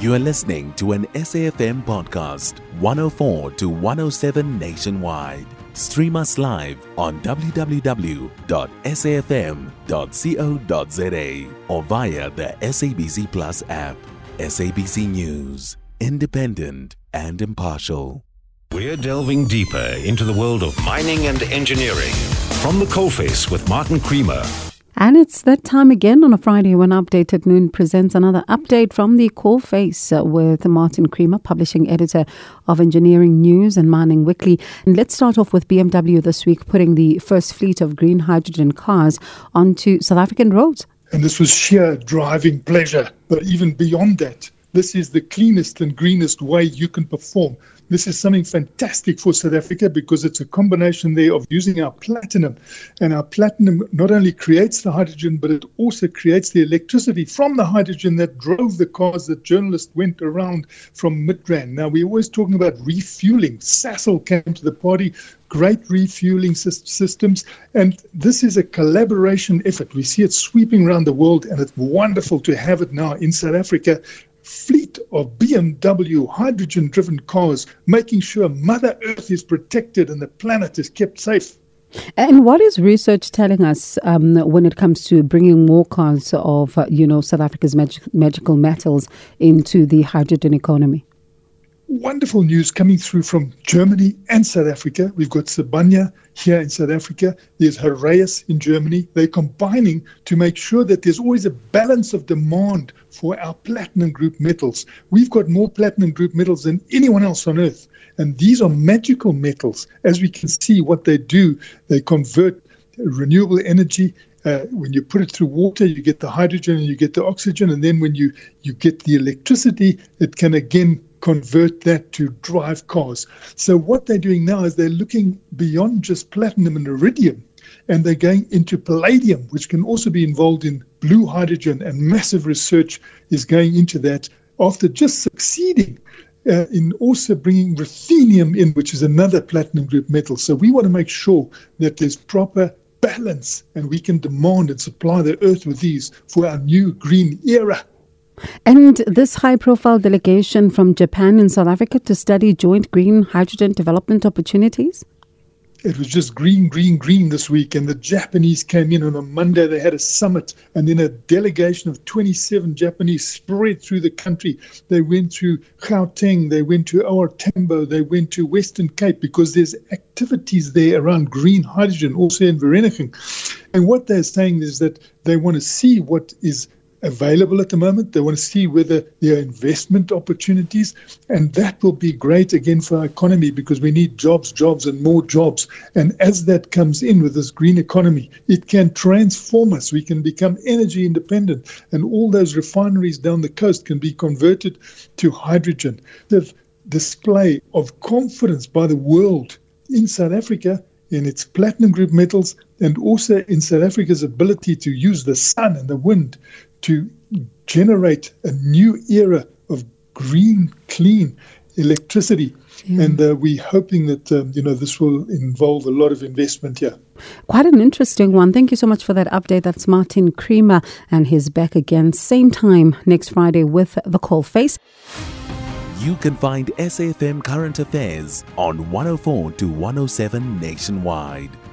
You are listening to an SAFM podcast, 104 to 107 nationwide. Stream us live on www.safm.co.za or via the SABC Plus app. SABC News, independent and impartial. We're delving deeper into the world of mining and engineering. From the coalface with Martin Creamer and it's that time again on a Friday when Update at Noon presents another update from the coal face uh, with Martin Creamer, publishing editor of Engineering News and Mining Weekly. And let's start off with BMW this week putting the first fleet of green hydrogen cars onto South African roads. And this was sheer driving pleasure. But even beyond that, this is the cleanest and greenest way you can perform. This is something fantastic for South Africa because it's a combination there of using our platinum. And our platinum not only creates the hydrogen, but it also creates the electricity from the hydrogen that drove the cars that journalists went around from Midrand. Now, we're always talking about refueling. Sasol came to the party, great refueling systems. And this is a collaboration effort. We see it sweeping around the world, and it's wonderful to have it now in South Africa fleet of BMW hydrogen driven cars, making sure Mother Earth is protected and the planet is kept safe. And what is research telling us um, when it comes to bringing more cars of, uh, you know, South Africa's mag- magical metals into the hydrogen economy? Wonderful news coming through from Germany and South Africa. We've got Sibanye here in South Africa. There's Heraeus in Germany. They're combining to make sure that there's always a balance of demand for our platinum group metals. We've got more platinum group metals than anyone else on earth. And these are magical metals. As we can see, what they do, they convert renewable energy uh, when you put it through water, you get the hydrogen and you get the oxygen, and then when you you get the electricity, it can again convert that to drive cars. So what they're doing now is they're looking beyond just platinum and iridium and they're going into palladium, which can also be involved in blue hydrogen, and massive research is going into that after just succeeding uh, in also bringing ruthenium in, which is another platinum group metal. So we want to make sure that there's proper balance and we can demand and supply the earth with these for our new green era. And this high profile delegation from Japan and South Africa to study joint green hydrogen development opportunities? It was just green, green, green this week. And the Japanese came in on a Monday. They had a summit, and then a delegation of 27 Japanese spread through the country. They went to Gauteng, they went to OR Tambo, they went to Western Cape because there's activities there around green hydrogen, also in Vereeniging. And what they're saying is that they want to see what is available at the moment. They want to see whether there are investment opportunities. And that will be great again for our economy because we need jobs, jobs, and more jobs. And as that comes in with this green economy, it can transform us. We can become energy independent. And all those refineries down the coast can be converted to hydrogen. The display of confidence by the world in South Africa in its platinum group metals and also in South Africa's ability to use the sun and the wind to generate a new era of green, clean electricity. Yeah. And uh, we're hoping that um, you know this will involve a lot of investment here. Quite an interesting one. Thank you so much for that update. That's Martin Creamer, and he's back again same time next Friday with the Coal Face. You can find SAFM Current Affairs on 104 to 107 nationwide.